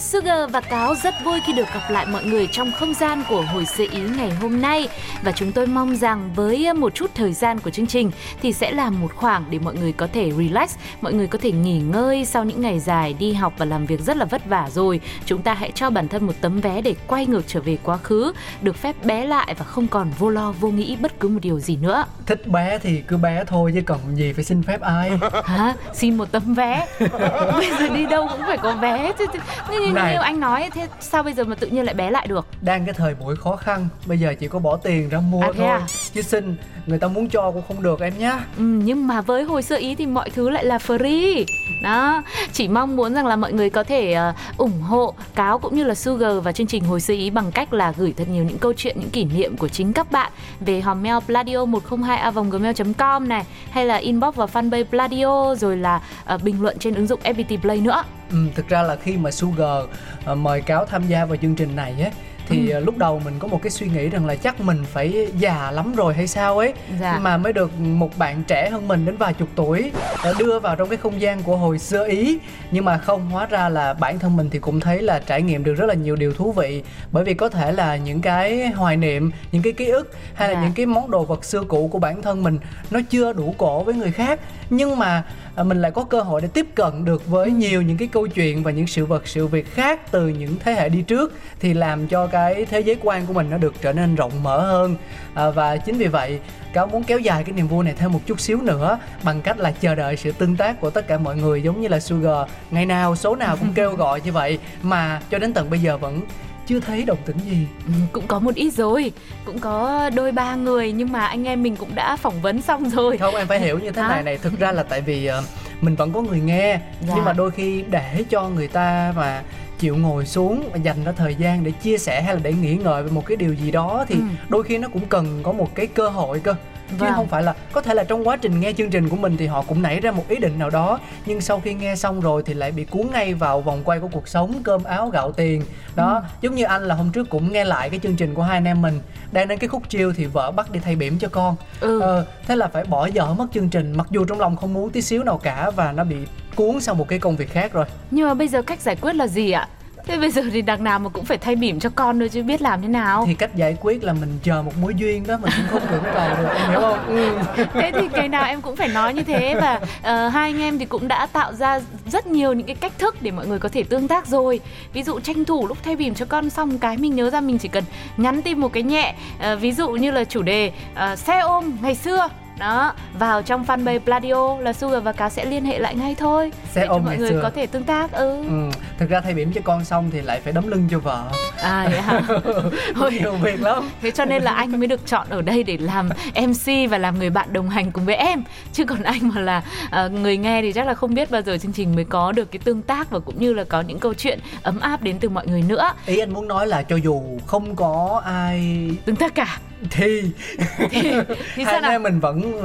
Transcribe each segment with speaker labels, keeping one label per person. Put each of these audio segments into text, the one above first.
Speaker 1: Sugar và Cáo rất vui khi được gặp lại mọi người trong không gian của hồi sơ ý ngày hôm nay và chúng tôi mong rằng với một chút thời gian của chương trình thì sẽ là một khoảng để mọi người có thể relax, mọi người có thể nghỉ ngơi sau những ngày dài đi học và làm việc rất là vất vả rồi. Chúng ta hãy cho bản thân một tấm vé để quay ngược trở về quá khứ, được phép bé lại và không còn vô lo vô nghĩ bất cứ một điều gì nữa.
Speaker 2: thích bé thì cứ bé thôi chứ còn gì phải xin phép ai
Speaker 1: Hả? Xin một tấm vé. bây giờ đi đâu cũng phải có vé. Thế- Như,
Speaker 2: Này.
Speaker 1: như anh nói thế sao bây giờ mà tự nhiên lại bé lại được?
Speaker 2: đang cái thời buổi khó khăn bây giờ chỉ có bỏ tiền ra mua
Speaker 1: À,
Speaker 2: thôi
Speaker 1: à?
Speaker 2: chứ xin người ta muốn cho cũng không được em nhá
Speaker 1: Ừ, nhưng mà với hồi sơ ý thì mọi thứ lại là free đó chỉ mong muốn rằng là mọi người có thể ờ, ủng hộ cáo cũng như là sugar và chương trình hồi sơ ý bằng cách là gửi thật nhiều những câu chuyện những kỷ niệm của chính các bạn về hòm mail pladio 102 a gmail com này hay là inbox vào fanpage pladio rồi là ờ, bình luận trên ứng dụng fpt play nữa
Speaker 2: ừ, thực ra là khi mà Sugar ờ, mời cáo tham gia vào chương trình này á thì ờ, lúc đầu mình có một cái suy nghĩ rằng là chắc mình phải già lắm rồi hay sao ấy
Speaker 1: Dạ.
Speaker 2: mà mới được một bạn trẻ hơn mình đến vài chục tuổi đưa vào trong cái không gian của hồi xưa ý nhưng mà không hóa ra là bản thân mình thì cũng thấy là trải nghiệm được rất là nhiều điều thú vị bởi vì có thể là những cái hoài niệm những cái ký ức hay là
Speaker 1: Dạ.
Speaker 2: những cái món đồ vật xưa cũ của bản thân mình nó chưa đủ cổ với người khác nhưng mà à, mình lại có cơ hội để tiếp cận được với nhiều những cái câu chuyện và những sự vật sự việc khác từ những thế hệ đi trước thì làm cho cái thế giới quan của mình nó được trở nên rộng mở hơn. À, và chính vì vậy cáo muốn kéo dài cái niềm vui này thêm một chút xíu nữa bằng cách là chờ đợi sự tương tác của tất cả mọi người giống như là Sugar ngày nào số nào cũng kêu gọi như vậy mà cho đến tận bây giờ vẫn chưa thấy đồng tính gì
Speaker 1: Ừ, cũng có một ít rồi cũng có đôi ba người nhưng mà anh em mình cũng đã phỏng vấn xong rồi
Speaker 2: không em phải hiểu như thế này này thực ra là tại vì ờ, mình vẫn có người nghe
Speaker 1: Dạ.
Speaker 2: nhưng mà đôi khi để cho người ta mà chịu ngồi xuống và dành ra thời gian để chia sẻ hay là để nghĩ ngợi về một cái điều gì đó thì
Speaker 1: Ừ.
Speaker 2: đôi khi nó cũng cần có một cái cơ hội cơ chứ
Speaker 1: Vâng.
Speaker 2: không phải là có thể là trong quá trình nghe chương trình của mình thì họ cũng nảy ra một ý định nào đó nhưng sau khi nghe xong rồi thì lại bị cuốn ngay vào vòng quay của cuộc sống cơm áo gạo tiền đó
Speaker 1: Ừ.
Speaker 2: giống như anh là hôm trước cũng nghe lại cái chương trình của hai anh em mình đang đến cái khúc chiêu thì vợ bắt đi thay bỉm cho con
Speaker 1: ừ
Speaker 2: Ờ, thế là phải bỏ dở mất chương trình mặc dù trong lòng không muốn tí xíu nào cả và nó bị cuốn sang một cái công việc khác rồi
Speaker 1: Nhưng mà bây giờ cách giải quyết là gì ạ? Thế bây giờ thì đằng nào mà cũng phải thay bỉm cho con nữa chứ biết làm thế nào.
Speaker 2: thì cách giải quyết là mình chờ một mối duyên đó mình cũng không cưỡng cầu được em hiểu không ừ.
Speaker 1: Thế thì ngày nào em cũng phải nói như thế và ờ, hai anh em thì cũng đã tạo ra rất nhiều những cái cách thức để mọi người có thể tương tác rồi. Ví dụ tranh thủ lúc thay bỉm cho con xong cái mình nhớ ra mình chỉ cần nhắn tin một cái nhẹ. Ờ, ví dụ như là chủ đề ờ, xe ôm ngày xưa đó vào trong fanpage Pladio là Sugar và Cá sẽ liên hệ lại ngay thôi.
Speaker 2: Xe
Speaker 1: để cho mọi người
Speaker 2: xưa.
Speaker 1: có thể tương tác ừ.
Speaker 2: ừ thực ra thay bỉm cho con xong thì lại phải đấm lưng cho vợ.
Speaker 1: À vậy hả? Thôi,
Speaker 2: nhiều việc lắm.
Speaker 1: Thế cho nên là anh mới được chọn ở đây để làm MC và làm người bạn đồng hành cùng với em. Chứ còn anh mà là ờ, người nghe thì chắc là không biết bao giờ chương trình mới có được cái tương tác Và cũng như là có những câu chuyện ấm áp đến từ mọi người nữa.
Speaker 2: Ý anh muốn nói là cho dù không có ai
Speaker 1: Tương tác cả
Speaker 2: thì
Speaker 1: Thì, thì sao nào?
Speaker 2: mình vẫn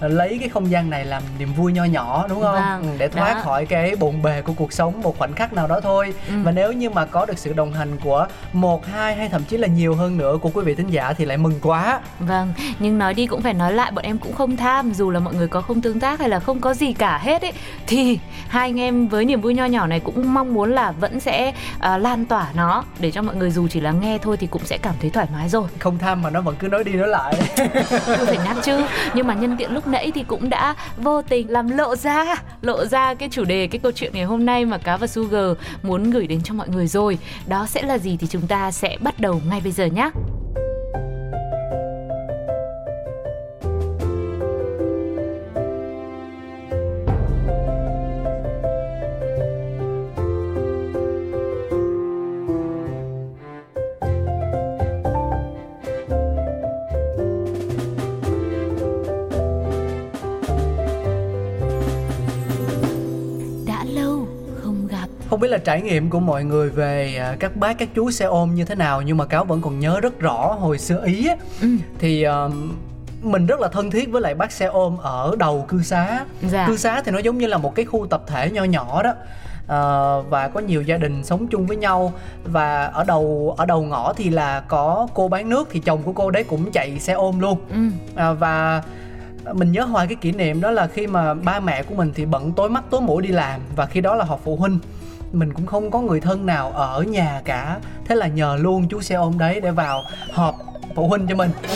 Speaker 2: ờ, lấy cái không gian này làm niềm vui nho nhỏ đúng không
Speaker 1: Vâng,
Speaker 2: ừ, để thoát
Speaker 1: đó.
Speaker 2: khỏi cái bộn bề của cuộc sống một khoảnh khắc nào đó thôi
Speaker 1: Ừ.
Speaker 2: và nếu như mà có được sự đồng hành của một hai hay thậm chí là nhiều hơn nữa của quý vị thính giả thì lại mừng quá
Speaker 1: Vâng, nhưng nói đi cũng phải nói lại bọn em cũng không tham Dù là mọi người có không tương tác hay là không có gì cả hết ấy Thì hai anh em với niềm vui nho nhỏ này cũng mong muốn là vẫn sẽ à, lan tỏa nó Để cho mọi người dù chỉ là nghe thôi thì cũng sẽ cảm thấy thoải mái rồi
Speaker 2: không tham mà nó vẫn Vâng, cứ nói đi nói lại.
Speaker 1: Cứ phải nhắc chứ Nhưng mà nhân tiện lúc nãy thì cũng đã vô tình làm lộ ra Lộ ra cái chủ đề, cái câu chuyện ngày hôm nay mà Cá và Sugar muốn gửi đến cho mọi người rồi. Đó sẽ là gì thì chúng ta sẽ bắt đầu ngay bây giờ nhé không
Speaker 2: biết là trải nghiệm của mọi người về à, các bác các chú xe ôm như thế nào nhưng mà cáo vẫn còn nhớ rất rõ hồi xưa ý ấy,
Speaker 1: ừ.
Speaker 2: thì um, mình rất là thân thiết với lại bác xe ôm ở đầu cư xá
Speaker 1: dạ.
Speaker 2: cư xá thì nó giống như là một cái khu tập thể nho nhỏ đó à, và có nhiều gia đình sống chung với nhau và ở đầu ở đầu ngõ thì là có cô bán nước thì chồng của cô đấy cũng chạy xe ôm luôn
Speaker 1: ừ.
Speaker 2: à, và mình nhớ hoài cái kỷ niệm đó là khi mà ba mẹ của mình thì bận tối mắt tối mũi đi làm và khi đó là họp phụ huynh mình cũng không có người thân nào ở nhà cả. Thế là nhờ luôn chú xe ôm đấy để vào họp phụ huynh cho mình.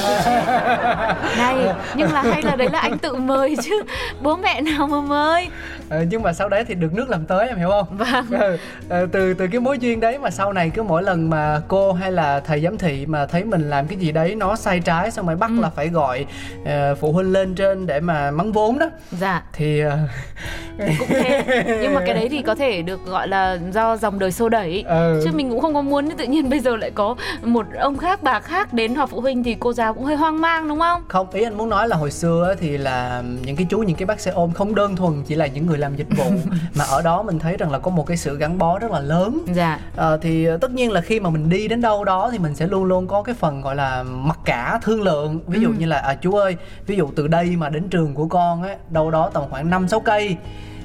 Speaker 1: Này, nhưng là hay là đấy là anh tự mời chứ. Bố mẹ nào mà mời?
Speaker 2: Ờ, nhưng mà sau đấy thì được nước làm tới em hiểu không?
Speaker 1: Vâng.
Speaker 2: Ừ, ờ, từ từ cái mối duyên đấy mà sau này cứ mỗi lần mà cô hay là thầy giám thị mà thấy mình làm cái gì đấy nó sai trái xong rồi bắt
Speaker 1: Ừ.
Speaker 2: là phải gọi ờ, phụ huynh lên trên để mà mắng vốn đó.
Speaker 1: Dạ.
Speaker 2: Thì ờ,
Speaker 1: cũng thế. Nhưng mà cái đấy thì có thể được gọi là do dòng đời xô đẩy.
Speaker 2: Ừ.
Speaker 1: Chứ mình cũng không có muốn tự nhiên bây giờ lại có một ông khác bà khác đến họp phụ huynh thì cô giáo cũng hơi hoang mang đúng không?
Speaker 2: không ý anh muốn nói là hồi xưa thì là những cái chú những cái bác xe ôm không đơn thuần chỉ là những người làm dịch vụ mà ở đó mình thấy rằng là có một cái sự gắn bó rất là lớn
Speaker 1: Dạ
Speaker 2: Ờ, thì ờ, tất nhiên là khi mà mình đi đến đâu đó thì mình sẽ luôn luôn có cái phần gọi là mặc cả thương lượng ví dụ
Speaker 1: Ừ.
Speaker 2: như là à, chú ơi ví dụ từ đây mà đến trường của con á đâu đó tầm khoảng 5 sáu cây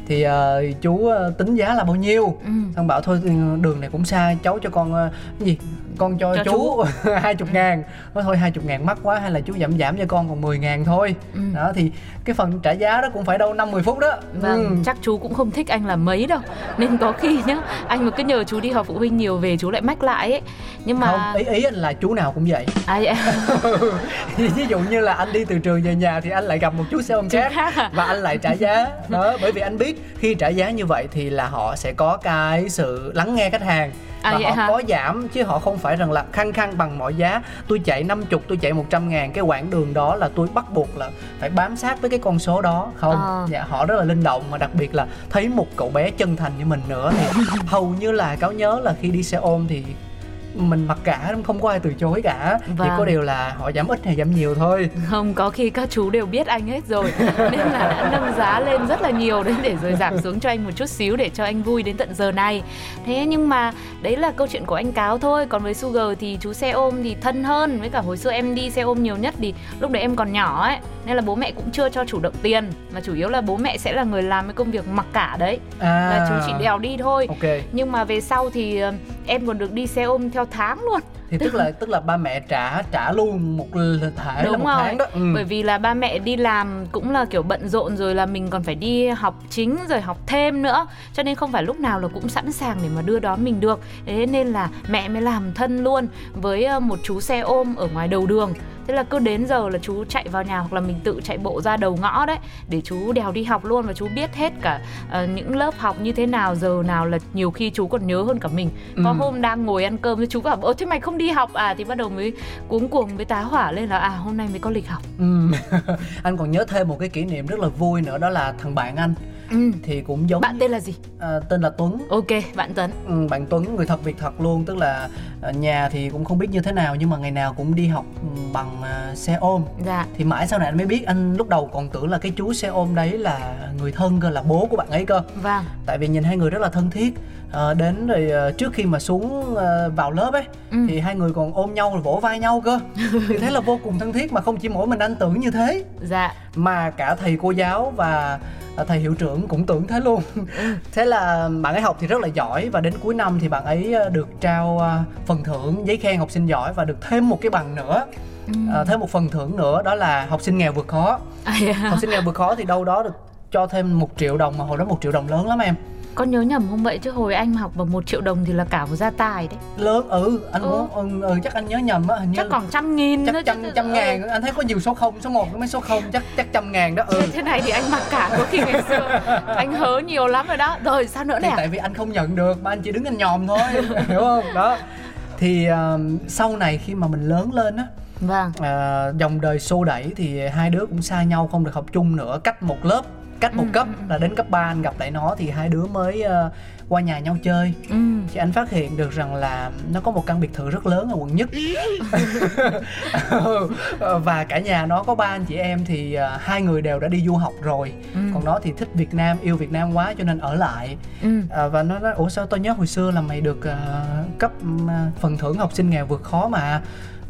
Speaker 2: thì ờ, chú ờ, tính giá là bao nhiêu
Speaker 1: ừ.
Speaker 2: xong bảo thôi ừ, đường này cũng xa cháu cho con ờ, cái gì con cho,
Speaker 1: Cho
Speaker 2: chú hai chục ngàn. Nói thôi hai chục ngàn mắc quá hay là chú giảm giảm cho con còn 10 ngàn thôi.
Speaker 1: Ừ.
Speaker 2: đó thì cái phần trả giá đó cũng phải đâu năm 10 phút đó.
Speaker 1: Vâng,
Speaker 2: Ừ.
Speaker 1: chắc chú cũng không thích anh là mấy đâu. Nên có khi nhá Anh mà cứ nhờ chú đi họp phụ huynh nhiều về chú lại mách lại ấy. Nhưng mà
Speaker 2: không ý ý anh là chú nào cũng vậy.
Speaker 1: À, dạ.
Speaker 2: ví dụ như là anh đi từ trường về nhà thì anh lại gặp một chú xe ôm khác
Speaker 1: à?
Speaker 2: và anh lại trả giá. Đó bởi vì anh biết khi trả giá như vậy thì là họ sẽ có cái sự lắng nghe khách hàng
Speaker 1: À,
Speaker 2: và họ
Speaker 1: hả?
Speaker 2: có giảm chứ họ không phải rằng là khăng khăng bằng mọi giá tôi chạy 50 tôi chạy 100 ngàn cái quãng đường đó là tôi bắt buộc là phải bám sát với cái con số đó không
Speaker 1: Ờ.
Speaker 2: dạ, họ rất là linh động mà đặc biệt là thấy một cậu bé chân thành như mình nữa thì hầu như là cáo nhớ là khi đi xe ôm thì mình mặc cả không có ai từ chối cả. Chỉ
Speaker 1: Vâng.
Speaker 2: có điều là họ giảm ít hay giảm nhiều thôi.
Speaker 1: Không, có khi các chú đều biết anh hết rồi. Nên là đã nâng giá lên rất là nhiều đấy Để rồi giảm xuống cho anh một chút xíu Để cho anh vui đến tận giờ này. Thế nhưng mà đấy là câu chuyện của anh Cáo thôi. Còn với Sugar thì chú xe ôm thì thân hơn. Với cả hồi xưa em đi xe ôm nhiều nhất Thì lúc đấy em còn nhỏ ấy. Nên là bố mẹ cũng chưa cho chủ động tiền. Mà chủ yếu là bố mẹ sẽ là người làm cái công việc mặc cả đấy.
Speaker 2: À.
Speaker 1: Là chú chỉ đèo đi thôi.
Speaker 2: Ok.
Speaker 1: Nhưng mà về sau thì ờ, em còn được đi xe ôm theo tháng luôn
Speaker 2: thì tức là tức là ba mẹ trả trả luôn một thể là
Speaker 1: Đúng
Speaker 2: một
Speaker 1: rồi.
Speaker 2: tháng đó ừ.
Speaker 1: Bởi vì là ba mẹ đi làm cũng là kiểu bận rộn rồi là mình còn phải đi học chính rồi học thêm nữa Cho nên không phải lúc nào là cũng sẵn sàng để mà đưa đón mình được Thế nên là mẹ mới làm thân luôn với ờ, một chú xe ôm ở ngoài đầu đường Thế là cứ đến giờ là chú chạy vào nhà hoặc là mình tự chạy bộ ra đầu ngõ đấy Để chú đèo đi học luôn và chú biết hết cả ờ, những lớp học như thế nào Giờ nào là nhiều khi chú còn nhớ hơn cả mình Có
Speaker 2: Ừ.
Speaker 1: hôm đang ngồi ăn cơm với chú bảo Ơ thế mày không đi học. À Thì bắt đầu mới cuống cuồng với tá hỏa lên là À hôm nay mới có lịch học.
Speaker 2: Ừ. anh còn nhớ thêm một cái kỷ niệm rất là vui nữa đó là thằng bạn anh.
Speaker 1: Ừ.
Speaker 2: thì cũng giống
Speaker 1: Bạn tên là gì?
Speaker 2: à, tên là Tuấn.
Speaker 1: Ok, bạn Tuấn.
Speaker 2: Ừ, bạn Tuấn người thật việc thật luôn. Tức là à, nhà thì cũng không biết như thế nào nhưng mà ngày nào cũng đi học bằng à, xe ôm.
Speaker 1: Dạ.
Speaker 2: Thì mãi sau này anh mới biết anh lúc đầu còn tưởng là cái chú xe ôm đấy là người thân cơ là bố của bạn ấy cơ.
Speaker 1: Vâng.
Speaker 2: Tại vì nhìn hai người rất là thân thiết Ờ, đến rồi ờ, trước khi mà xuống ờ, vào lớp ấy
Speaker 1: Ừ.
Speaker 2: thì hai người còn ôm nhau rồi vỗ vai nhau cơ. Thì thế là vô cùng thân thiết mà không chỉ mỗi mình anh tưởng như thế.
Speaker 1: Dạ.
Speaker 2: Mà cả thầy cô giáo và thầy hiệu trưởng cũng tưởng thế luôn. Thế là bạn ấy học thì rất là giỏi và đến cuối năm thì bạn ấy được trao phần thưởng giấy khen học sinh giỏi và được thêm một cái bằng nữa.
Speaker 1: Ừ.
Speaker 2: Ờ, thêm một phần thưởng nữa đó là học sinh nghèo vượt khó.
Speaker 1: À, dạ.
Speaker 2: học sinh nghèo vượt khó thì đâu đó được cho thêm một triệu đồng mà hồi đó một triệu đồng lớn lắm em
Speaker 1: Con nhớ nhầm không vậy? Chứ hồi anh học vào một triệu đồng thì là cả một gia tài đấy.
Speaker 2: Lớn ừ anh
Speaker 1: Ừ.
Speaker 2: muốn ừ, ừ, chắc anh nhớ nhầm á hình như
Speaker 1: Chắc còn trăm nghìn
Speaker 2: chắc
Speaker 1: nữa
Speaker 2: trăm
Speaker 1: chứ.
Speaker 2: trăm
Speaker 1: Ừ.
Speaker 2: ngàn anh thấy có nhiều số không số 1 mấy số không chắc chắc trăm ngàn đó ừ.
Speaker 1: Thế này thì anh mặc cả có khi ngày xưa. Anh hớ nhiều lắm rồi đó. Rồi sao nữa
Speaker 2: thì
Speaker 1: nè?
Speaker 2: tại vì anh không nhận được mà anh chỉ đứng anh nhòm thôi hiểu không? Đó. Thì ờ, sau này khi mà mình lớn lên á
Speaker 1: Vâng.
Speaker 2: ờ, dòng đời xô đẩy thì hai đứa cũng xa nhau không được học chung nữa cách một lớp cách một
Speaker 1: Ừ,
Speaker 2: cấp
Speaker 1: ừ,
Speaker 2: là đến cấp 3 anh gặp lại nó thì hai đứa mới ờ, qua nhà nhau chơi.
Speaker 1: Ừ.
Speaker 2: thì anh phát hiện được rằng là nó có một căn biệt thự rất lớn ở quận nhất. Ừ, và cả nhà nó có ba anh chị em thì ờ, hai người đều đã đi du học rồi.
Speaker 1: Ừ.
Speaker 2: còn nó thì thích Việt Nam yêu Việt Nam quá cho nên ở lại.
Speaker 1: Ừ.
Speaker 2: À, và nó nói ủa sao tôi nhớ hồi xưa là mày được ờ, cấp ờ, phần thưởng học sinh nghèo vượt khó mà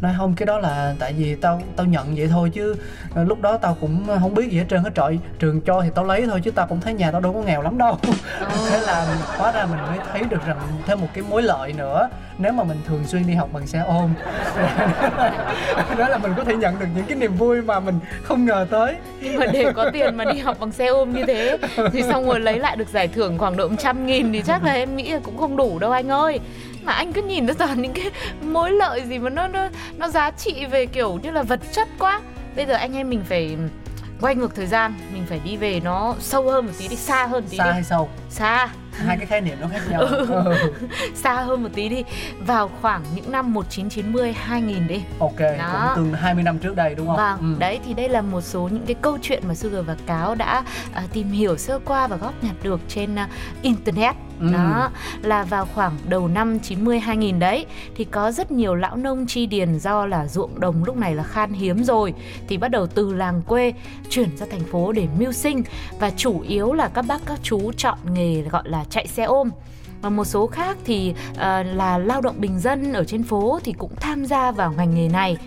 Speaker 2: nói không cái đó là tại vì tao tao nhận vậy thôi chứ ờ, lúc đó tao cũng không biết gì hết trơn hết trọi trường cho thì tao lấy thôi chứ tao cũng thấy nhà tao đâu có nghèo lắm đâu. Thế là hóa ra mình mới thấy được rằng thêm một cái mối lợi nữa. Nếu mà mình thường xuyên đi học bằng xe ôm đó là mình có thể nhận được những cái niềm vui mà mình không ngờ tới.
Speaker 1: Nhưng mà để có tiền mà đi học bằng xe ôm như thế thì xong rồi lấy lại được giải thưởng khoảng độ 100 nghìn thì chắc là em nghĩ là cũng không đủ đâu anh ơi mà anh cứ nhìn nó toàn những cái mối lợi gì mà nó nó nó giá trị về kiểu như là vật chất quá. Bây giờ anh em mình phải quay ngược thời gian mình phải đi về nó sâu hơn một tí đi xa hơn một tí
Speaker 2: xa
Speaker 1: đi.
Speaker 2: hay sâu?
Speaker 1: Xa
Speaker 2: hai cái khái niệm nó khác nhau Ừ.
Speaker 1: xa hơn một tí đi vào khoảng những năm 1990 2000 đi
Speaker 2: ok
Speaker 1: Đó.
Speaker 2: cũng tương 20 năm trước đây đúng không
Speaker 1: Vâng,
Speaker 2: Ừ.
Speaker 1: đấy thì đây là một số những cái câu chuyện mà Sugar và Cáo đã à, tìm hiểu sơ qua và góp nhặt được trên à, internet.
Speaker 2: Ừ.
Speaker 1: Đó là vào khoảng đầu năm 90 2000 đấy thì có rất nhiều lão nông chi điền do là ruộng đồng lúc này là khan hiếm rồi thì bắt đầu từ làng quê chuyển ra thành phố để mưu sinh và chủ yếu là các bác các chú chọn nghề gọi là chạy xe ôm và một số khác thì ờ, là lao động bình dân ở trên phố thì cũng tham gia vào ngành nghề này.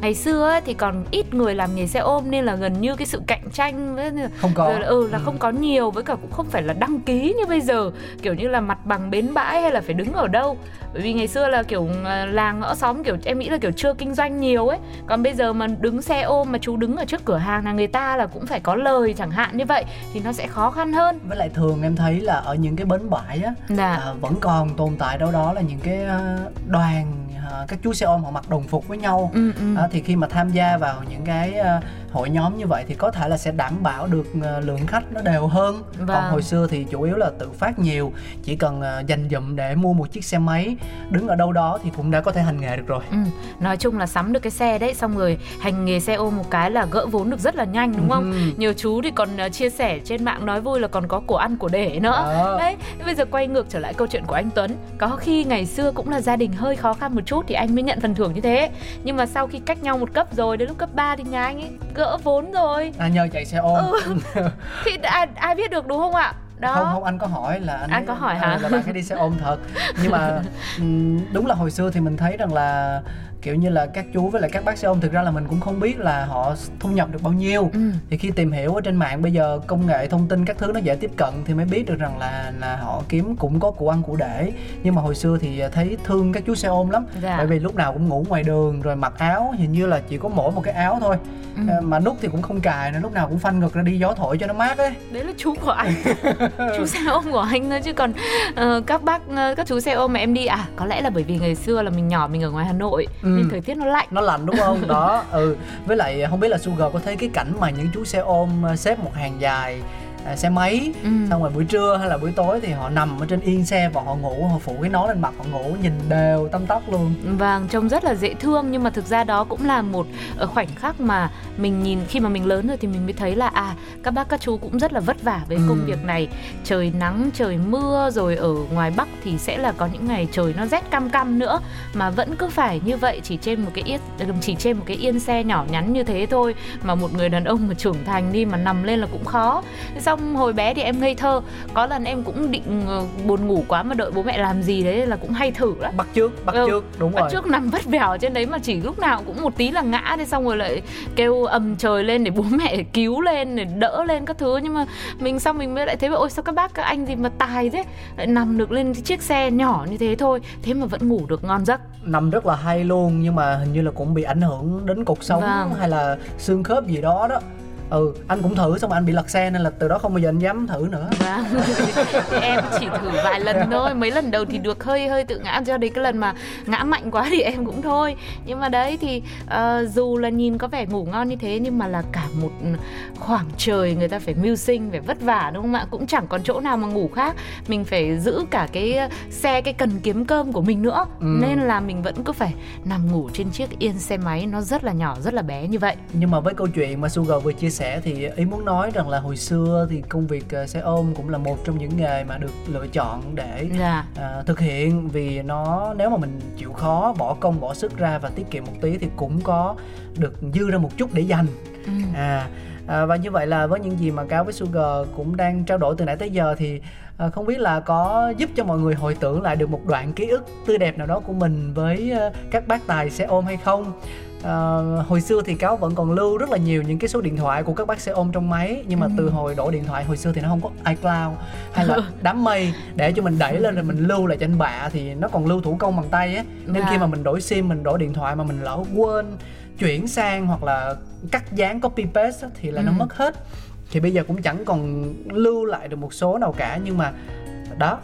Speaker 1: Ngày xưa ấy, thì còn ít người làm nghề xe ôm nên là gần như cái sự cạnh tranh với
Speaker 2: không có.
Speaker 1: Rồi là, ừ. là không có nhiều với cả cũng không phải là đăng ký như bây giờ. Kiểu như là mặt bằng bến bãi hay là phải đứng ở đâu. Bởi vì ngày xưa là kiểu ờ, làng ngõ xóm kiểu em nghĩ là kiểu chưa kinh doanh nhiều ấy. Còn bây giờ mà đứng xe ôm mà chú đứng ở trước cửa hàng là người ta là cũng phải có lời chẳng hạn như vậy thì nó sẽ khó khăn hơn.
Speaker 2: Với lại thường em thấy là ở những cái bến bãi á
Speaker 1: là
Speaker 2: vẫn còn tồn tại đâu đó là những cái ờ, đoàn à, các chú xe ôm họ mặc đồng phục với nhau
Speaker 1: ừ, ừ.
Speaker 2: à, thì khi mà tham gia vào những cái à, hội nhóm như vậy thì có thể là sẽ đảm bảo được à, lượng khách nó đều hơn
Speaker 1: Vâng.
Speaker 2: còn hồi xưa thì chủ yếu là tự phát nhiều chỉ cần à, dành dụm để mua một chiếc xe máy đứng ở đâu đó thì cũng đã có thể hành nghề được rồi
Speaker 1: Ừ, nói chung là sắm được cái xe đấy xong rồi hành nghề xe ôm một cái là gỡ vốn được rất là nhanh đúng không?
Speaker 2: Ừ.
Speaker 1: Nhiều chú thì còn uh, chia sẻ trên mạng nói vui là còn có của ăn của để nữa.
Speaker 2: Đó.
Speaker 1: Đấy, bây giờ quay ngược trở lại câu chuyện của anh Tuấn. Có khi ngày xưa cũng là gia đình hơi khó khăn một chút thì anh mới nhận phần thưởng như thế. Nhưng mà sau khi cách nhau một cấp rồi đến lúc cấp 3 thì nhà anh ấy gỡ vốn rồi.
Speaker 2: à, nhờ chạy xe ôm
Speaker 1: Thì ai ai biết được đúng không ạ? Đó.
Speaker 2: không không anh có hỏi là anh
Speaker 1: Anh có hỏi hả?
Speaker 2: là bạn hay đi xe ôm thật nhưng mà ừm, đúng là hồi xưa thì mình thấy rằng là kiểu như là các chú với lại các bác xe ôm thực ra là mình cũng không biết là họ thu nhập được bao nhiêu
Speaker 1: Ừ.
Speaker 2: thì khi tìm hiểu ở trên mạng bây giờ công nghệ thông tin các thứ nó dễ tiếp cận thì mới biết được rằng là là họ kiếm cũng có của ăn của để nhưng mà hồi xưa thì thấy thương các chú xe ôm lắm
Speaker 1: Dạ.
Speaker 2: bởi vì lúc nào cũng ngủ ngoài đường rồi mặc áo hình như là chỉ có mỗi một cái áo thôi
Speaker 1: Ừ.
Speaker 2: Ờ, mà nút thì cũng không cài nữa lúc nào cũng phanh ngực ra đi gió thổi cho nó mát ấy
Speaker 1: đấy là chú của anh chú xe ôm của anh thôi chứ còn ờ, các bác ờ, các chú xe ôm mà em đi à có lẽ là bởi vì ngày xưa là mình nhỏ mình ở ngoài hà nội
Speaker 2: Ừ.
Speaker 1: nên thời tiết nó lạnh.
Speaker 2: Nó lạnh đúng không? Đó ừ. Với lại không biết là Sugar có thấy cái cảnh mà những chú xe ôm xếp một hàng dài à, xe máy
Speaker 1: Ừ.
Speaker 2: xong rồi buổi trưa hay là buổi tối thì họ nằm ở trên yên xe và họ ngủ họ phủ cái nón lên mặt họ ngủ nhìn đều tăm tóc luôn
Speaker 1: Vâng, trông rất là dễ thương nhưng mà thực ra đó cũng là một ờ, khoảnh khắc mà mình nhìn khi mà mình lớn rồi thì mình mới thấy là à các bác các chú cũng rất là vất vả với
Speaker 2: Ừ.
Speaker 1: công việc này. Trời nắng, trời mưa rồi ở ngoài Bắc thì sẽ là có những ngày trời nó rét căm căm nữa mà vẫn cứ phải như vậy chỉ trên một cái yên chỉ trên một cái yên xe nhỏ nhắn như thế thôi mà một người đàn ông mà trưởng thành đi mà nằm lên là cũng khó. Thế Xong hồi bé thì em ngây thơ, có lần em cũng định ờ, buồn ngủ quá mà đợi bố mẹ làm gì đấy là cũng hay thử lắm.
Speaker 2: Bắt trước bắt
Speaker 1: Ừ,
Speaker 2: trước đúng
Speaker 1: Bắt
Speaker 2: rồi.
Speaker 1: trước nằm vắt vẻo trên đấy mà chỉ lúc nào cũng một tí là ngã thế xong rồi lại kêu ầm trời lên để bố mẹ cứu lên để đỡ lên các thứ. Nhưng mà mình xong mình mới lại thấy ôi sao các bác các anh gì mà tài thế? Lại nằm được lên cái chiếc xe nhỏ như thế thôi. Thế mà vẫn ngủ được ngon giấc.
Speaker 2: Nằm rất là hay luôn nhưng mà hình như là cũng bị ảnh hưởng đến cuộc sống
Speaker 1: Vâng.
Speaker 2: hay là xương khớp gì đó đó ừ anh cũng thử xong rồi anh bị lật xe nên là từ đó không bao giờ anh dám thử nữa.
Speaker 1: Vâng. Em chỉ thử vài lần thôi mấy lần đầu thì được hơi hơi tự ngã. Cho đến cái lần mà ngã mạnh quá thì em cũng thôi. Nhưng mà đấy thì ờ, dù là nhìn có vẻ ngủ ngon như thế nhưng mà là cả một khoảng trời người ta phải mưu sinh phải vất vả đúng không ạ? Cũng chẳng còn chỗ nào mà ngủ khác. Mình phải giữ cả cái xe cái cần kiếm cơm của mình nữa.
Speaker 2: Ừ.
Speaker 1: nên là mình vẫn cứ phải nằm ngủ trên chiếc yên xe máy nó rất là nhỏ rất là bé như vậy.
Speaker 2: Nhưng mà với câu chuyện mà Sugar vừa chia sẻ sẻ thì ý muốn nói rằng là hồi xưa thì công việc uh, xe ôm cũng là một trong những nghề mà được lựa chọn để
Speaker 1: Dạ.
Speaker 2: uh, thực hiện vì nó nếu mà mình chịu khó bỏ công bỏ sức ra và tiết kiệm một tí thì cũng có được dư ra một chút để dành
Speaker 1: Ừ.
Speaker 2: à, à và như vậy là với những gì mà cáo với Sugar cũng đang trao đổi từ nãy tới giờ thì à, không biết là có giúp cho mọi người hồi tưởng lại được một đoạn ký ức tươi đẹp nào đó của mình với à, các bác tài xe ôm hay không à, hồi xưa thì cáo vẫn còn lưu rất là nhiều những cái số điện thoại của các bác xe ôm trong máy nhưng mà từ hồi đổi điện thoại hồi xưa thì nó không có iCloud hay là đám mây để cho mình đẩy lên rồi mình lưu lại anh bạ thì nó còn lưu thủ công bằng tay á nên
Speaker 1: Dạ.
Speaker 2: khi mà mình đổi sim mình đổi điện thoại mà mình lỡ quên chuyển sang hoặc là cắt dán copy paste thì là nó
Speaker 1: Ừ.
Speaker 2: mất hết thì bây giờ cũng chẳng còn lưu lại được một số nào cả nhưng mà đó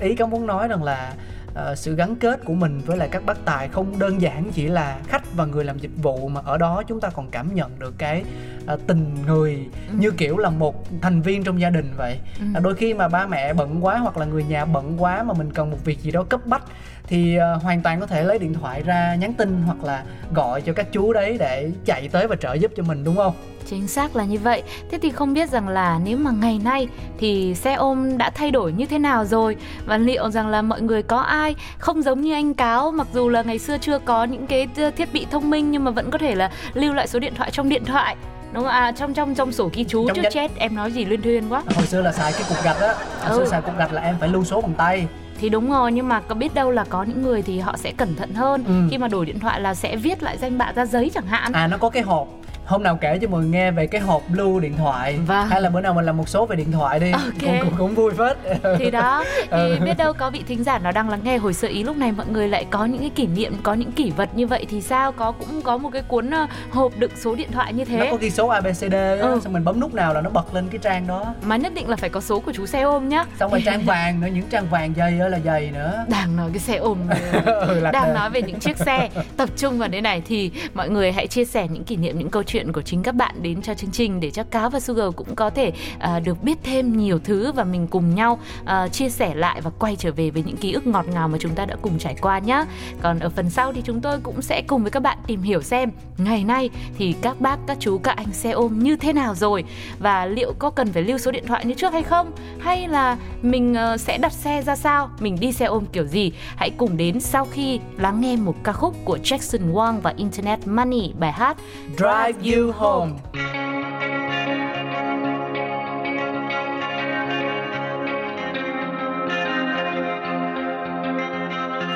Speaker 2: ý có muốn nói rằng là ờ, sự gắn kết của mình với lại các bác tài không đơn giản chỉ là khách và người làm dịch vụ mà ở đó chúng ta còn cảm nhận được cái ờ, tình người
Speaker 1: Ừ.
Speaker 2: như kiểu là một thành viên trong gia đình vậy
Speaker 1: Ừ.
Speaker 2: À, đôi khi mà ba mẹ bận quá hoặc là người nhà bận quá mà mình cần một việc gì đó cấp bách thì ờ, hoàn toàn có thể lấy điện thoại ra nhắn tin hoặc là gọi cho các chú đấy để chạy tới và trợ giúp cho mình đúng không?
Speaker 1: Chính xác là như vậy. Thế thì không biết rằng là nếu mà ngày nay thì xe ôm đã thay đổi như thế nào rồi? Và liệu rằng là mọi người có ai không giống như anh Cáo mặc dù là ngày xưa chưa có những cái thiết bị thông minh nhưng mà vẫn có thể là lưu lại số điện thoại trong điện thoại đúng không? À trong trong trong sổ ghi chú
Speaker 2: Trong
Speaker 1: trước
Speaker 2: danh-
Speaker 1: chết em nói gì liên thuyên quá.
Speaker 2: Hồi xưa là xài cái cục gạch á. Hồi xưa
Speaker 1: Ừ.
Speaker 2: xài cục gạch là em phải lưu số bằng tay
Speaker 1: thì đúng rồi nhưng mà có biết đâu là có những người thì họ sẽ cẩn thận hơn.
Speaker 2: Ừ.
Speaker 1: khi mà đổi điện thoại là sẽ viết lại danh bạ ra giấy chẳng hạn.
Speaker 2: À nó có cái hộp hôm nào kể cho mọi người nghe về cái hộp lưu điện thoại.
Speaker 1: Vâng.
Speaker 2: hay là bữa nào mình làm một số về điện thoại đi.
Speaker 1: Ok.
Speaker 2: cũng, cũng cũng vui phết.
Speaker 1: Thì đó thì
Speaker 2: Ừ.
Speaker 1: biết đâu có vị thính giả nào đang lắng nghe hồi sơ ý lúc này mọi người lại có những cái kỷ niệm có những kỷ vật như vậy thì sao? Có cũng có một cái cuốn ờ, hộp đựng số điện thoại như
Speaker 2: nó
Speaker 1: thế
Speaker 2: có ghi số ABCD á,
Speaker 1: Ừ.
Speaker 2: xong mình bấm nút nào là nó bật lên cái trang đó.
Speaker 1: Mà nhất định là phải có số của chú xe ôm nhá.
Speaker 2: Xong rồi trang vàng nữa những trang vàng ơi là dày nữa.
Speaker 1: Đang nói cái xe ôm
Speaker 2: ừ,
Speaker 1: đang nói về những chiếc xe. Tập trung vào đây này thì mọi người hãy chia sẻ những kỷ niệm những câu chuyện của chính các bạn đến cho chương trình để cho cáo và sugar cũng có thể à, được biết thêm nhiều thứ và mình cùng nhau à, chia sẻ lại và quay trở về với những ký ức ngọt ngào mà chúng ta đã cùng trải qua nhé còn ở phần sau thì chúng tôi cũng sẽ cùng với các bạn tìm hiểu xem ngày nay thì các bác các chú các anh xe ôm như thế nào rồi và liệu có cần phải lưu số điện thoại như trước hay không? Hay là mình uh, sẽ đặt xe ra sao? Mình đi xe ôm kiểu gì? Hãy cùng đến sau khi lắng nghe một ca khúc của Jackson Wang và Internet Money bài hát
Speaker 2: drive you home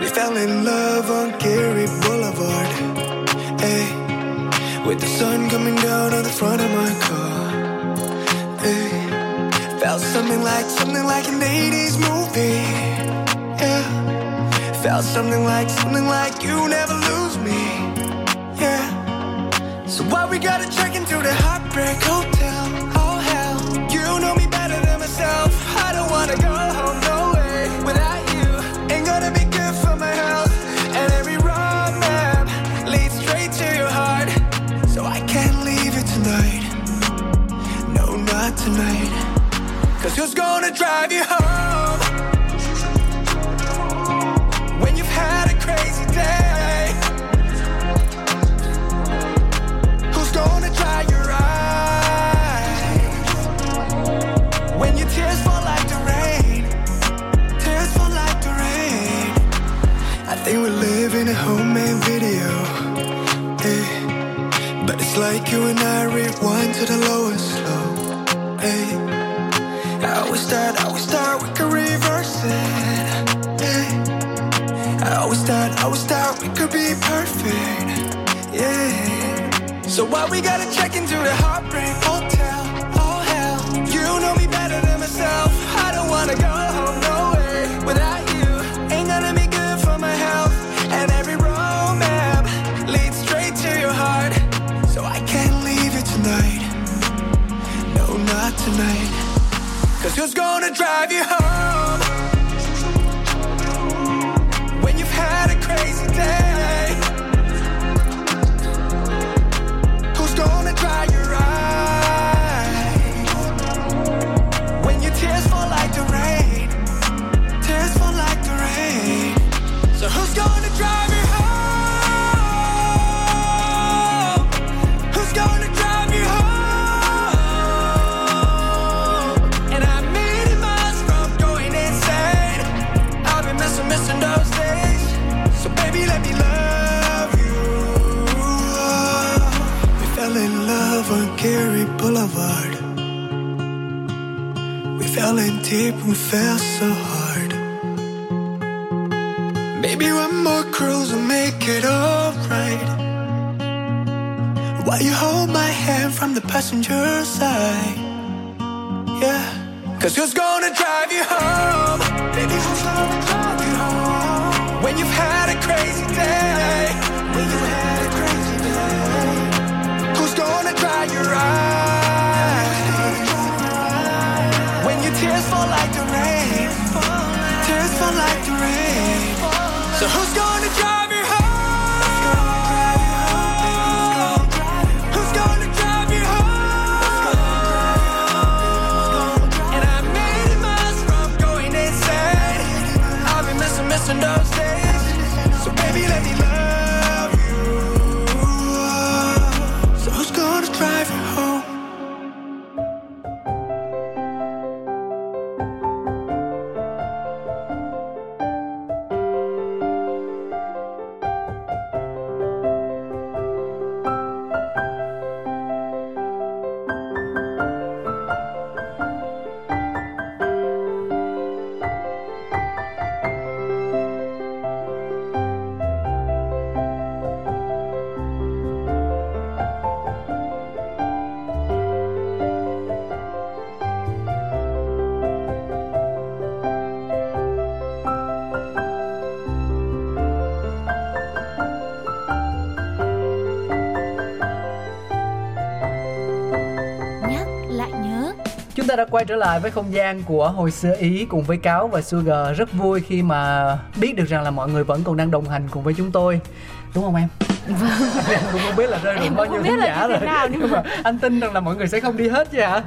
Speaker 3: We fell in love on Gary Boulevard. Hey, with the sun coming down on the front of my car. Hey, felt something like something like an 80s movie. Yeah, felt something like something like you never lose me. Why we gotta check into the heartbreak hotel? Oh hell, you know me better than myself. I don't wanna go home, no way. Without you, ain't gonna be good for my health. And every wrong map leads straight to your heart. So I can't leave it tonight. No, not tonight. Cause who's gonna drive you home? Think we're living a homemade video. Hey. But it's like you and I rewind to the lowest low. Hey. I always start, I always start, we could reverse it. Hey. I always thought, I always thought we could be perfect. Yeah. So why we gotta check into the heartbreak hotel? Oh hell, you know me better than myself. I don't wanna go who's gonna drive you home? Fell in deep and fell so hard. Maybe one more cruise will make it alright. While you hold my hand from the passenger side. Yeah. Cause who's gonna drive you home? Baby, who's gonna drive you home? When you've had a crazy day. When you had a crazy day. Who's gonna dry your eyes?
Speaker 2: Ta đã quay trở lại với không gian của hồi xưa Ý cùng với Cáo và Sugar rất vui khi mà biết được rằng là mọi người vẫn còn đang đồng hành cùng với chúng tôi đúng không em? Vâng. em cũng không biết là rơi
Speaker 1: cũng
Speaker 2: bao nhiêu khán giả
Speaker 1: như
Speaker 2: rồi.
Speaker 1: thế nào, nhưng
Speaker 2: nhưng mà anh tin rằng là mọi người sẽ không đi hết chứ hả?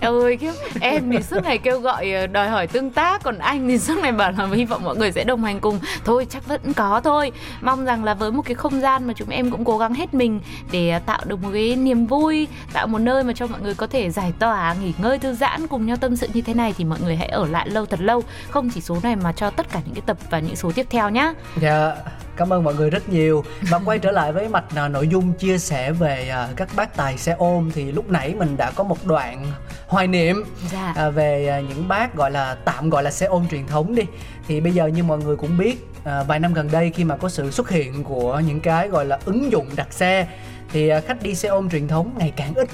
Speaker 1: Em ơi kiếp em thì suốt ngày kêu gọi ờ, đòi hỏi tương tác còn anh thì suốt ngày bảo là hy vọng mọi người sẽ đồng hành cùng. Thôi chắc vẫn có thôi. Mong rằng là với một cái không gian mà chúng em cũng cố gắng hết mình để ờ, tạo được một cái niềm vui tạo một nơi mà cho mọi người có thể giải tỏa nghỉ ngơi thư giãn cùng nhau tâm sự như thế này thì mọi người hãy ở lại lâu thật lâu. Không chỉ số này mà cho tất cả những cái tập và những số tiếp theo nhá.
Speaker 2: Dạ, cảm ơn mọi người rất nhiều Và quay trở lại với mạch à, nội dung chia sẻ về à, các bác tài xe ôm Thì lúc nãy mình đã có một đoạn hoài niệm
Speaker 1: Dạ.
Speaker 2: à, Về à, những bác gọi là tạm gọi là xe ôm truyền thống đi Thì bây giờ như mọi người cũng biết à, Vài năm gần đây khi mà có sự xuất hiện của những cái gọi là ứng dụng đặt xe thì à, khách đi xe ôm truyền thống ngày càng ít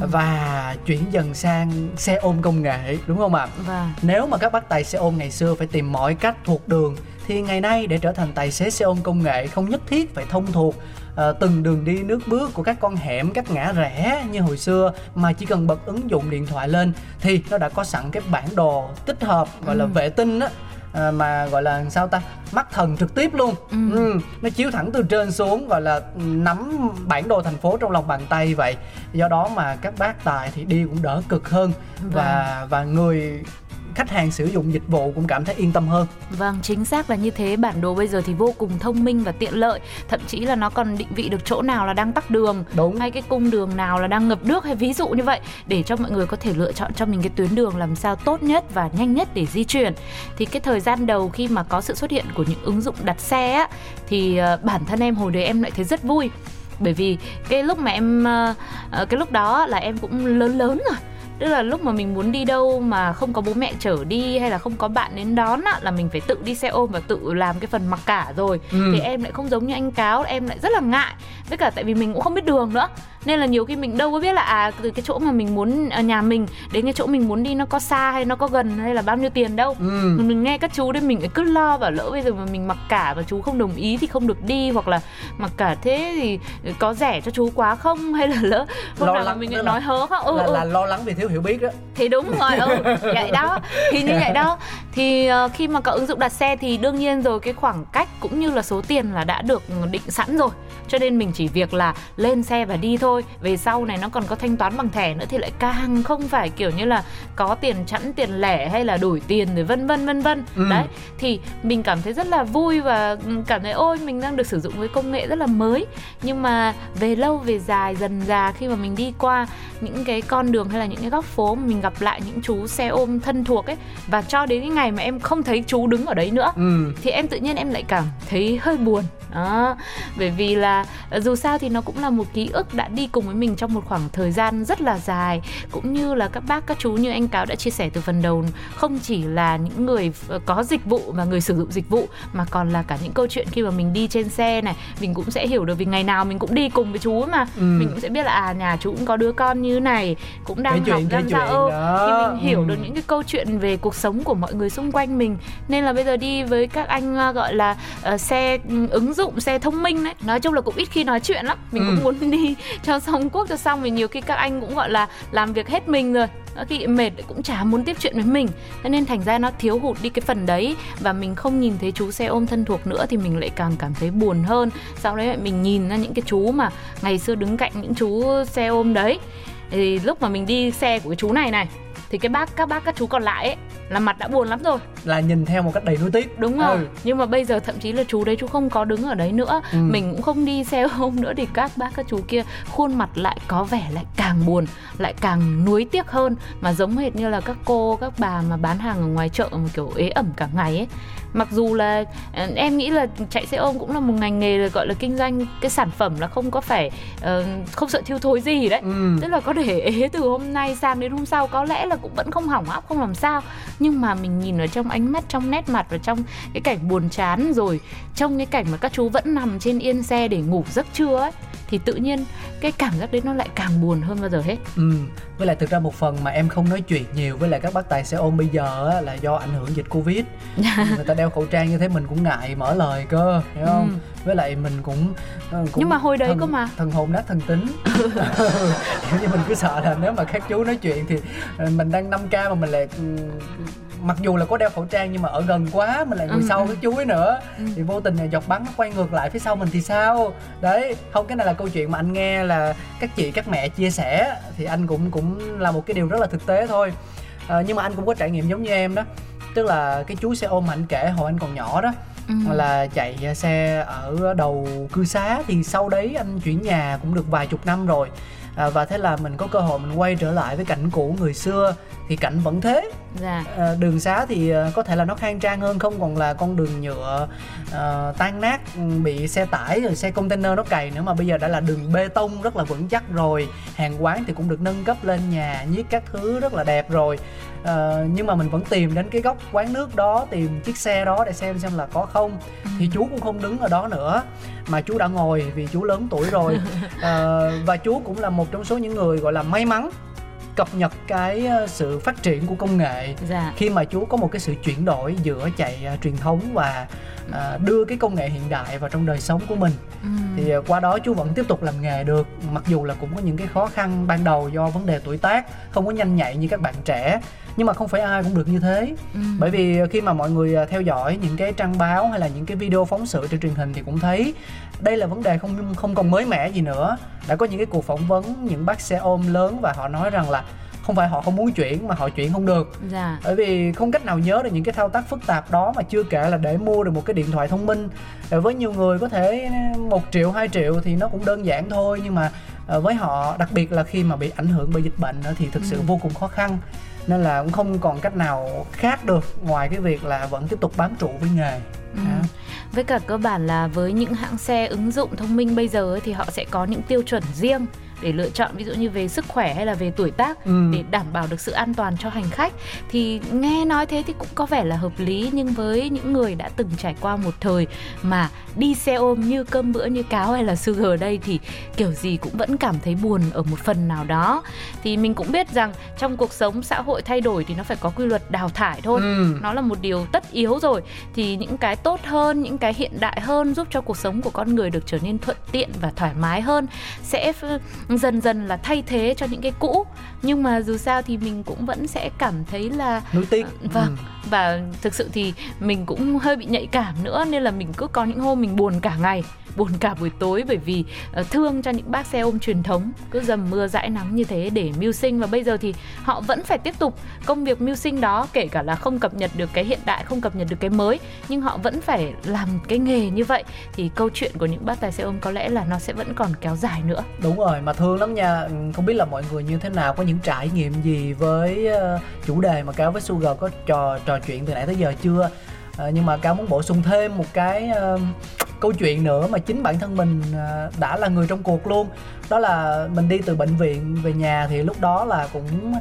Speaker 2: và chuyển dần sang xe ôm công nghệ đúng không ạ?
Speaker 1: Vâng.
Speaker 2: Nếu mà các bác tài xe ôm ngày xưa phải tìm mọi cách thuộc đường thì ngày nay để trở thành tài xế xe ôm công nghệ không nhất thiết phải thông thuộc ờ, từng đường đi nước bước của các con hẻm, các ngã rẽ như hồi xưa mà chỉ cần bật ứng dụng điện thoại lên thì nó đã có sẵn cái bản đồ tích hợp gọi là vệ tinh á à, mà gọi là sao ta mắt thần trực tiếp luôn. Ừ. nó chiếu thẳng từ trên xuống gọi là nắm bản đồ thành phố trong lòng bàn tay vậy. Do đó mà các bác tài thì đi cũng đỡ cực hơn và và người khách hàng sử dụng dịch vụ cũng cảm thấy yên tâm hơn
Speaker 1: Vâng, chính xác là như thế. Bản đồ bây giờ thì vô cùng thông minh và tiện lợi. Thậm chí là nó còn định vị được chỗ nào là đang tắc đường,
Speaker 2: Đúng.
Speaker 1: hay cái cung đường nào là đang ngập nước hay ví dụ như vậy để cho mọi người có thể lựa chọn cho mình cái tuyến đường làm sao tốt nhất và nhanh nhất để di chuyển. Thì cái thời gian đầu khi mà có sự xuất hiện của những ứng dụng đặt xe á thì ờ, bản thân em hồi đấy em lại thấy rất vui. Bởi vì cái lúc mà em ờ, ờ, cái lúc đó là em cũng lớn lớn rồi tức là lúc mà mình muốn đi đâu mà không có bố mẹ chở đi hay là không có bạn đến đón á là mình phải tự đi xe ôm và tự làm cái phần mặc cả rồi.
Speaker 2: Ừ.
Speaker 1: thì em lại không giống như anh cáo em lại rất là ngại. Với cả tại vì mình cũng không biết đường nữa nên là nhiều khi mình đâu có biết là à từ cái chỗ mà mình muốn ở nhà mình đến cái chỗ mình muốn đi nó có xa hay nó có gần hay là bao nhiêu tiền đâu.
Speaker 2: Ừ.
Speaker 1: mình nghe các chú đấy mình cứ lo bảo lỡ bây giờ mà mình mặc cả và chú không đồng ý thì không được đi hoặc là mặc cả thế thì có rẻ cho chú quá không? Hay là lỡ hôm
Speaker 2: Lo
Speaker 1: nào
Speaker 2: lắng
Speaker 1: mình lại nói hớ không ừ,
Speaker 2: là,
Speaker 1: ừ.
Speaker 2: là lo lắng vì thiếu hiểu biết đó.
Speaker 1: Thì đúng rồi ừ vậy đó thì như vậy đó. Thì ờ, khi mà có ứng dụng đặt xe thì đương nhiên rồi cái khoảng cách cũng như là số tiền là đã được định sẵn rồi. Cho nên mình chỉ việc là lên xe và đi thôi về sau này nó còn có thanh toán bằng thẻ nữa thì lại càng không phải kiểu như là có tiền chẵn tiền lẻ hay là đổi tiền rồi vân vân vân vân.
Speaker 2: Ừ.
Speaker 1: đấy thì mình cảm thấy rất là vui và ừ, cảm thấy ôi mình đang được sử dụng với công nghệ rất là mới. Nhưng mà về lâu về dài dần già khi mà mình đi qua những cái con đường hay là những cái góc phố mà mình gặp lại những chú xe ôm thân thuộc ấy và cho đến cái ngày mà em không thấy chú đứng ở đấy nữa
Speaker 2: ừ.
Speaker 1: thì em tự nhiên em lại cảm thấy hơi buồn. Đó bởi vì là dù sao thì nó cũng là một ký ức đã đi cùng với mình trong một khoảng thời gian rất là dài. Cũng như là các bác các chú như anh cáo đã chia sẻ từ phần đầu không chỉ là những người ờ, có dịch vụ và người sử dụng dịch vụ mà còn là cả những câu chuyện khi mà mình đi trên xe này. Mình cũng sẽ hiểu được vì ngày nào mình cũng đi cùng với chú mà.
Speaker 2: Ừ.
Speaker 1: mình cũng sẽ biết là à nhà chú cũng có đứa con như này cũng đang
Speaker 2: Kể
Speaker 1: học
Speaker 2: chuyện,
Speaker 1: đang giao thì mình hiểu
Speaker 2: Ừ.
Speaker 1: được những cái câu chuyện về cuộc sống của mọi người xung quanh mình. Nên là bây giờ đi với các anh ờ, gọi là ờ, xe ừ, ứng dụng xe thông minh đấy. Nói chung là cũng ít khi nói chuyện lắm. Mình
Speaker 2: Ừ.
Speaker 1: cũng muốn đi cho xong cuốc cho xong vì nhiều khi các anh cũng, gọi là, làm việc hết mình rồi. Có khi mệt cũng chả muốn tiếp chuyện với mình. Thế nên thành ra nó thiếu hụt đi cái phần đấy và mình không nhìn thấy chú xe ôm thân thuộc nữa thì mình lại càng cảm thấy buồn hơn. Sau đấy mình nhìn ra những cái chú mà ngày xưa đứng cạnh những chú xe ôm đấy. Thì lúc mà mình đi xe của cái chú này này thì cái bác các bác các chú còn lại ấy là mặt đã buồn lắm rồi.
Speaker 2: Là nhìn theo một cách đầy nuối tiếc.
Speaker 1: Đúng rồi.
Speaker 2: Ừ.
Speaker 1: nhưng mà bây giờ thậm chí là chú đấy chú không có đứng ở đấy nữa.
Speaker 2: Ừ.
Speaker 1: mình cũng không đi xe ôm nữa thì các bác các chú kia khuôn mặt lại có vẻ lại càng buồn lại càng nuối tiếc hơn. Mà giống hệt như là các cô các bà mà bán hàng ở ngoài chợ mà kiểu ế ẩm cả ngày ấy. Mặc dù là ờ, em nghĩ là chạy xe ôm cũng là một ngành nghề gọi là kinh doanh cái sản phẩm là không có phải ờ, không sợ thiêu thối gì đấy.
Speaker 2: Ừ.
Speaker 1: tức là có thể ế từ hôm nay sang đến hôm sau. Có lẽ là cũng vẫn không hỏng hóc, không làm sao. Nhưng mà mình nhìn ở trong ánh mắt, trong nét mặt và trong cái cảnh buồn chán, rồi trong cái cảnh mà các chú vẫn nằm trên yên xe để ngủ giấc trưa ấy thì tự nhiên cái cảm giác đấy nó lại càng buồn hơn bao giờ hết
Speaker 2: Ừ. Với lại thực ra một phần mà em không nói chuyện nhiều với lại các bác tài xe ôm bây giờ á, là do ảnh hưởng dịch Covid. Người ta đeo khẩu trang như thế mình cũng ngại mở lời cơ, hiểu không?
Speaker 1: Ừ.
Speaker 2: Với lại mình cũng, ờ, cũng
Speaker 1: Nhưng mà hồi đấy
Speaker 2: thần,
Speaker 1: cơ mà.
Speaker 2: thần hồn nát thần tính. kiểu như mình cứ sợ là nếu mà các chú nói chuyện thì mình đang 5K mà mình lại ừ, mặc dù là có đeo khẩu trang nhưng mà ở gần quá mình lại ngồi
Speaker 1: Ừ,
Speaker 2: sau cái ấy nữa.
Speaker 1: Ừ.
Speaker 2: thì vô tình là giọt bắn nó quay ngược lại phía sau mình thì sao? Đấy không cái này là câu chuyện mà anh nghe là các chị các mẹ chia sẻ. Thì anh cũng cũng là một cái điều rất là thực tế thôi. Ờ, nhưng mà anh cũng có trải nghiệm giống như em đó. Tức là cái chú xe ôm mà anh kể hồi anh còn nhỏ đó
Speaker 1: ừ.
Speaker 2: là chạy xe ở đầu cư xá. Thì sau đấy anh chuyển nhà cũng được vài chục năm rồi à, và thế là mình có cơ hội mình quay trở lại với cảnh cũ người xưa thì cảnh vẫn thế.
Speaker 1: Dạ.
Speaker 2: À, đường xá thì à, có thể là nó khang trang hơn không còn là con đường nhựa à, tan nát ừ, bị xe tải rồi xe container nó cày nữa mà bây giờ đã là đường bê tông rất là vững chắc rồi. Hàng quán thì cũng được nâng cấp lên nhà nhiếc các thứ rất là đẹp rồi Ờ, nhưng mà mình vẫn tìm đến cái góc quán nước đó tìm chiếc xe đó để xem xem là có không. Thì chú cũng không đứng ở đó nữa mà chú đã ngồi vì chú lớn tuổi rồi. Ờ, và chú cũng là một trong số những người gọi là may mắn cập nhật cái ờ, sự phát triển của công nghệ.
Speaker 1: Dạ.
Speaker 2: Khi mà chú có một cái sự chuyển đổi giữa chạy à, truyền thống và à, đưa cái công nghệ hiện đại vào trong đời sống của mình.
Speaker 1: Ừ.
Speaker 2: thì à, qua đó chú vẫn tiếp tục làm nghề được mặc dù là cũng có những cái khó khăn ban đầu do vấn đề tuổi tác không có nhanh nhạy như các bạn trẻ nhưng mà không phải ai cũng được như thế
Speaker 1: Ừ.
Speaker 2: bởi vì khi mà mọi người à, theo dõi những cái trang báo hay là những cái video phóng sự trên truyền hình thì cũng thấy đây là vấn đề không không còn mới mẻ gì nữa đã có những cái cuộc phỏng vấn những bác xe ôm lớn và họ nói rằng là không phải họ không muốn chuyển mà họ chuyển không được.
Speaker 1: Dạ.
Speaker 2: Bởi vì không cách nào nhớ được những cái thao tác phức tạp đó mà chưa kể là để mua được một cái điện thoại thông minh. Ờ, với nhiều người có thể một triệu 2 triệu thì nó cũng đơn giản thôi nhưng mà ờ, với họ đặc biệt là khi mà bị ảnh hưởng bởi dịch bệnh thì thực sự
Speaker 1: Ừ.
Speaker 2: vô cùng khó khăn. Nên là cũng không còn cách nào khác được ngoài cái việc là vẫn tiếp tục bám trụ với nghề.
Speaker 1: Ừ. Với cả cơ bản là với những hãng xe ứng dụng thông minh bây giờ thì họ sẽ có những tiêu chuẩn riêng để lựa chọn ví dụ như về sức khỏe hay là về tuổi tác
Speaker 2: Ừ.
Speaker 1: để đảm bảo được sự an toàn cho hành khách thì nghe nói thế thì cũng có vẻ là hợp lý nhưng với những người đã từng trải qua một thời mà đi xe ôm như cơm bữa như cáo hay là sugar ở đây thì kiểu gì cũng vẫn cảm thấy buồn ở một phần nào đó thì mình cũng biết rằng trong cuộc sống xã hội thay đổi thì nó phải có quy luật đào thải thôi
Speaker 2: Ừ.
Speaker 1: nó là một điều tất yếu rồi thì những cái tốt hơn những cái hiện đại hơn giúp cho cuộc sống của con người được trở nên thuận tiện và thoải mái hơn sẽ dần dần là thay thế cho những cái cũ. Nhưng mà dù sao thì mình cũng vẫn sẽ cảm thấy là
Speaker 2: nuối tiếc.
Speaker 1: Vâng.
Speaker 2: Ừ
Speaker 1: và thực sự thì mình cũng hơi bị nhạy cảm nữa, nên là mình cứ có những hôm mình buồn cả ngày, buồn cả buổi tối. Bởi vì ờ, thương cho những bác xe ôm truyền thống, cứ dầm mưa dãi nắng như thế để mưu sinh. Và bây giờ thì họ vẫn phải tiếp tục công việc mưu sinh đó, kể cả là không cập nhật được cái hiện đại, không cập nhật được cái mới. Nhưng họ vẫn phải làm cái nghề như vậy. Thì câu chuyện của những bác tài xe ôm có lẽ là nó sẽ vẫn còn kéo dài nữa.
Speaker 2: Đúng rồi, mà thương lắm nha. Không biết là mọi người như thế nào, có những trải nghiệm gì với ờ, chủ đề mà cáo với sugar có trò trò chuyện từ nãy tới giờ chưa? Ờ, nhưng mà cáo muốn bổ sung thêm một cái ờ, câu chuyện nữa mà chính bản thân mình ờ, đã là người trong cuộc luôn. Đó là mình đi từ bệnh viện về nhà thì lúc đó là cũng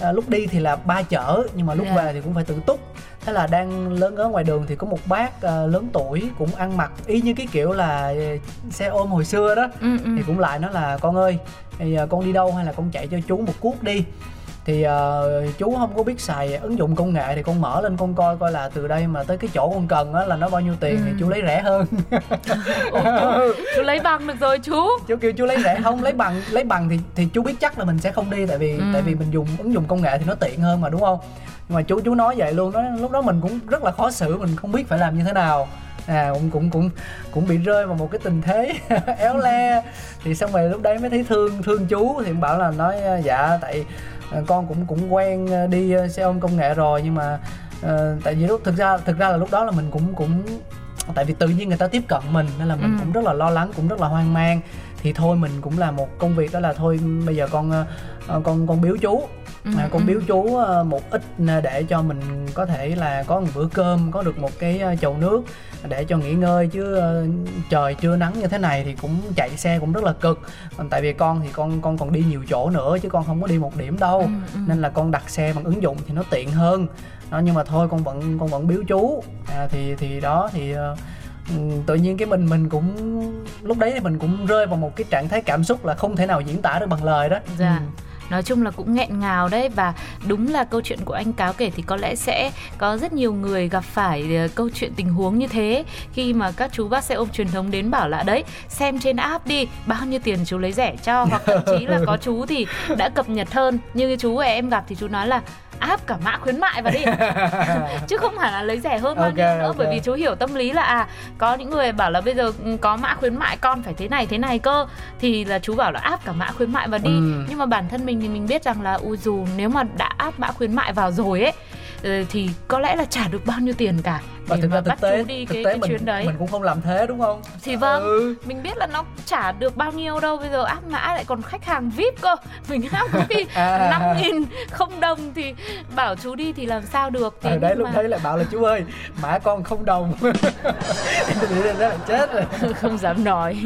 Speaker 2: ờ, lúc đi thì là ba chở nhưng mà lúc
Speaker 1: Dạ.
Speaker 2: về thì cũng phải tự túc. Thế là đang lớn ở ngoài đường thì có một bác ờ, lớn tuổi cũng ăn mặc y như cái kiểu là xe ôm hồi xưa đó.
Speaker 1: Ừ, ừ.
Speaker 2: thì cũng lại nói là con ơi thì con đi đâu hay là con chạy cho chú một cuốc đi thì ờ, chú không có biết xài ứng dụng công nghệ thì con mở lên con coi coi là từ đây mà tới cái chỗ con cần á là nó bao nhiêu tiền thì
Speaker 1: Ừ.
Speaker 2: chú lấy rẻ hơn.
Speaker 1: Ôi, chú, chú lấy bằng được rồi chú.
Speaker 2: Chú kêu chú lấy rẻ không lấy bằng lấy bằng thì thì chú biết chắc là mình sẽ không đi tại vì
Speaker 1: Ừ.
Speaker 2: tại vì mình dùng ứng dụng công nghệ thì nó tiện hơn mà đúng không? Nhưng mà chú chú nói vậy luôn đó lúc đó mình cũng rất là khó xử mình không biết phải làm như thế nào. À cũng cũng cũng cũng bị rơi vào một cái tình thế éo le. Thì xong rồi lúc đấy mới thấy thương thương chú thì bảo là nói dạ tại con cũng cũng quen ờ, đi ờ, xe ôm công nghệ rồi nhưng mà ờ, tại vì lúc thực ra thực ra là lúc đó là mình cũng cũng tại vì tự nhiên người ta tiếp cận mình nên là mình
Speaker 1: Ừ.
Speaker 2: cũng rất là lo lắng cũng rất là hoang mang thì thôi mình cũng làm một công việc đó là thôi bây giờ con ờ, ờ, con con biếu chú
Speaker 1: Ừ,
Speaker 2: à, con
Speaker 1: ừ.
Speaker 2: biếu chú ờ, một ít để cho mình có thể là có một bữa cơm có được một cái ờ, chậu nước để cho nghỉ ngơi chứ ờ, trời trưa nắng như thế này thì cũng chạy xe cũng rất là cực còn tại vì con thì con con còn đi nhiều chỗ nữa chứ con không có đi một điểm đâu
Speaker 1: Ừ, ừ.
Speaker 2: nên là con đặt xe bằng ứng dụng thì nó tiện hơn đó nhưng mà thôi con vẫn con vẫn biếu chú à, thì thì đó thì ờ, ừ, tự nhiên cái mình mình cũng lúc đấy thì mình cũng rơi vào một cái trạng thái cảm xúc là không thể nào diễn tả được bằng lời đó
Speaker 1: Dạ.
Speaker 2: Ừ.
Speaker 1: Nói chung là cũng nghẹn ngào đấy. Và đúng là câu chuyện của anh Cáo kể thì có lẽ sẽ có rất nhiều người gặp phải ờ, câu chuyện tình huống như thế khi mà các chú bác xe ôm truyền thống đến bảo là đấy xem trên app đi bao nhiêu tiền chú lấy rẻ cho. Hoặc thậm chí là có chú thì đã cập nhật hơn. Như cái chú em gặp thì chú nói là áp cả mã khuyến mại vào đi chứ không phải là lấy rẻ hơn bao
Speaker 2: Ok,
Speaker 1: nhiêu nữa
Speaker 2: ok.
Speaker 1: bởi vì chú hiểu tâm lý là à có những người bảo là bây giờ có mã khuyến mại con phải thế này thế này cơ thì là chú bảo là áp cả mã khuyến mại vào đi
Speaker 2: Ừ.
Speaker 1: nhưng mà bản thân mình thì mình biết rằng là ui dù nếu mà đã áp mã khuyến mại vào rồi ấy thì có lẽ là trả được bao nhiêu tiền cả
Speaker 2: và
Speaker 1: để
Speaker 2: thực
Speaker 1: mà
Speaker 2: ra
Speaker 1: bắt
Speaker 2: thực tế
Speaker 1: chú đi
Speaker 2: thực
Speaker 1: cái,
Speaker 2: tế
Speaker 1: cái
Speaker 2: mình
Speaker 1: chuyến đấy.
Speaker 2: mình cũng không làm thế đúng không?
Speaker 1: Thì vâng
Speaker 2: ừ.
Speaker 1: mình biết là nó trả được bao nhiêu đâu bây giờ áp mã lại còn khách hàng vip cơ. Mình áp có khi
Speaker 2: À.
Speaker 1: năm nghìn không đồng thì bảo chú đi thì làm sao được. Thế
Speaker 2: ở đấy
Speaker 1: nhưng
Speaker 2: lúc
Speaker 1: mà-
Speaker 2: đấy lại bảo là chú ơi mã con không đồng. Thì là chết rồi.
Speaker 1: Không dám nói.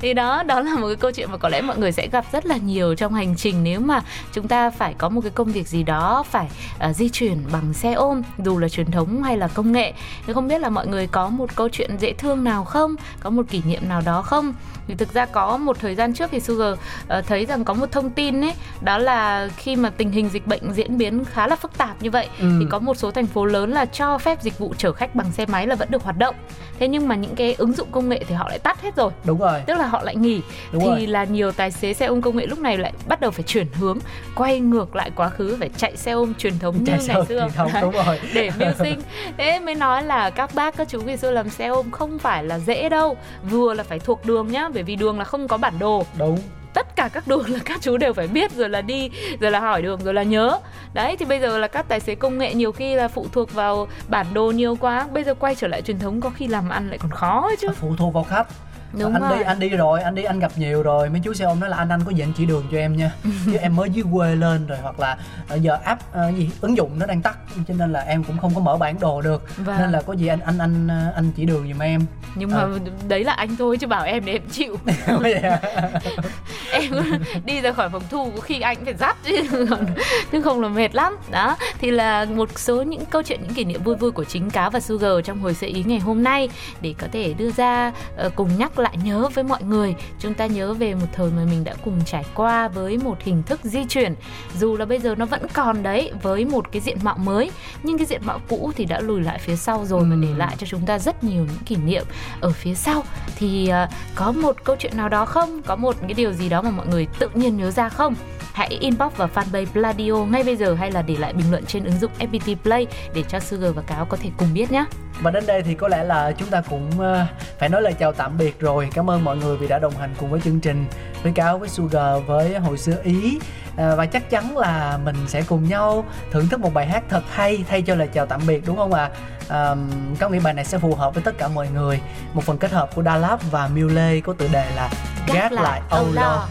Speaker 1: Thì đó đó là một cái câu chuyện mà có lẽ mọi người sẽ gặp rất là nhiều trong hành trình nếu mà chúng ta phải có một cái công việc gì đó phải ờ, di chuyển bằng xe ôm, dù là truyền thống hay là công nghệ. Thì không biết là mọi người có một câu chuyện dễ thương nào không? Có một kỷ niệm nào đó không? Thì thực ra có một thời gian trước thì Sugar ờ, thấy rằng có một thông tin ấy đó là khi mà tình hình dịch bệnh diễn biến khá là phức tạp như vậy
Speaker 2: Ừ.
Speaker 1: thì có một số thành phố lớn là cho phép dịch vụ chở khách bằng xe máy là vẫn được hoạt động. Thế nhưng mà những cái ứng dụng công nghệ thì họ lại tắt hết rồi.
Speaker 2: Đúng rồi.
Speaker 1: Tức là họ lại nghỉ.
Speaker 2: Đúng
Speaker 1: thì
Speaker 2: rồi.
Speaker 1: là nhiều tài xế xe ôm công nghệ lúc này lại bắt đầu phải chuyển hướng quay ngược lại quá khứ phải chạy xe ôm truyền thống như
Speaker 2: chạy
Speaker 1: ngày
Speaker 2: sau
Speaker 1: xưa.
Speaker 2: thống đúng rồi.
Speaker 1: để mưu sinh. Thế mới nói là các bác các chú ngày xưa làm xe ôm không phải là dễ đâu vừa là phải thuộc đường nhá bởi vì đường là không có bản đồ.
Speaker 2: Đúng.
Speaker 1: Tất cả các đường là các chú đều phải biết rồi là đi rồi là hỏi đường rồi là nhớ. Đấy thì bây giờ là các tài xế công nghệ nhiều khi là phụ thuộc vào bản đồ nhiều quá. Bây giờ quay trở lại truyền thống có khi làm ăn lại còn khó ấy chứ.
Speaker 2: Phụ thuộc vào khách
Speaker 1: Đúng
Speaker 2: anh
Speaker 1: rồi.
Speaker 2: đi anh đi rồi anh đi anh gặp nhiều rồi mấy chú xe ôm nói là anh anh có gì anh chỉ đường cho em nha chứ em mới dưới quê lên rồi hoặc là ờ, giờ app ờ, gì ứng dụng nó đang tắt cho nên là em cũng không có mở bản đồ được
Speaker 1: Vâng.
Speaker 2: nên là có gì anh anh anh ờ, anh chỉ đường giùm em
Speaker 1: nhưng mà
Speaker 2: Ờ.
Speaker 1: đấy là anh thôi chứ bảo em để em chịu
Speaker 2: à?
Speaker 1: em đi ra khỏi phòng thu có khi anh phải dắt chứ không là mệt lắm đó thì là một số những câu chuyện những kỷ niệm vui vui của chính cáo và sugar trong hồi sơ ý ngày hôm nay để có thể đưa ra ờ, cùng nhắc lại nhớ với mọi người. Chúng ta nhớ về một thời mà mình đã cùng trải qua với một hình thức di chuyển. Dù là bây giờ nó vẫn còn đấy với một cái diện mạo mới nhưng cái diện mạo cũ thì đã lùi lại phía sau rồi mà để
Speaker 2: Ừm.
Speaker 1: lại cho chúng ta rất nhiều những kỷ niệm. Ở phía sau thì ờ, có một câu chuyện nào đó không? Có một cái điều gì đó mà mọi người tự nhiên nhớ ra không? Hãy inbox vào fanpage Pladio ngay bây giờ hay là để lại bình luận trên ứng dụng FPT Play để cho Sugar và Cáo có thể cùng biết nhé.
Speaker 2: Và đến đây thì có lẽ là chúng ta cũng ờ, phải nói lời chào tạm biệt rồi. Cảm ơn mọi người vì đã đồng hành cùng với chương trình với Cáo với Sugar với hồi xưa Ý. À, và chắc chắn là mình sẽ cùng nhau thưởng thức một bài hát thật hay thay cho lời chào tạm biệt đúng không ạ? À, có nghĩ bài này sẽ phù hợp với tất cả mọi người. Một phần kết hợp của Lạt và Miu Lê có tựa đề là Gác lại âu lo.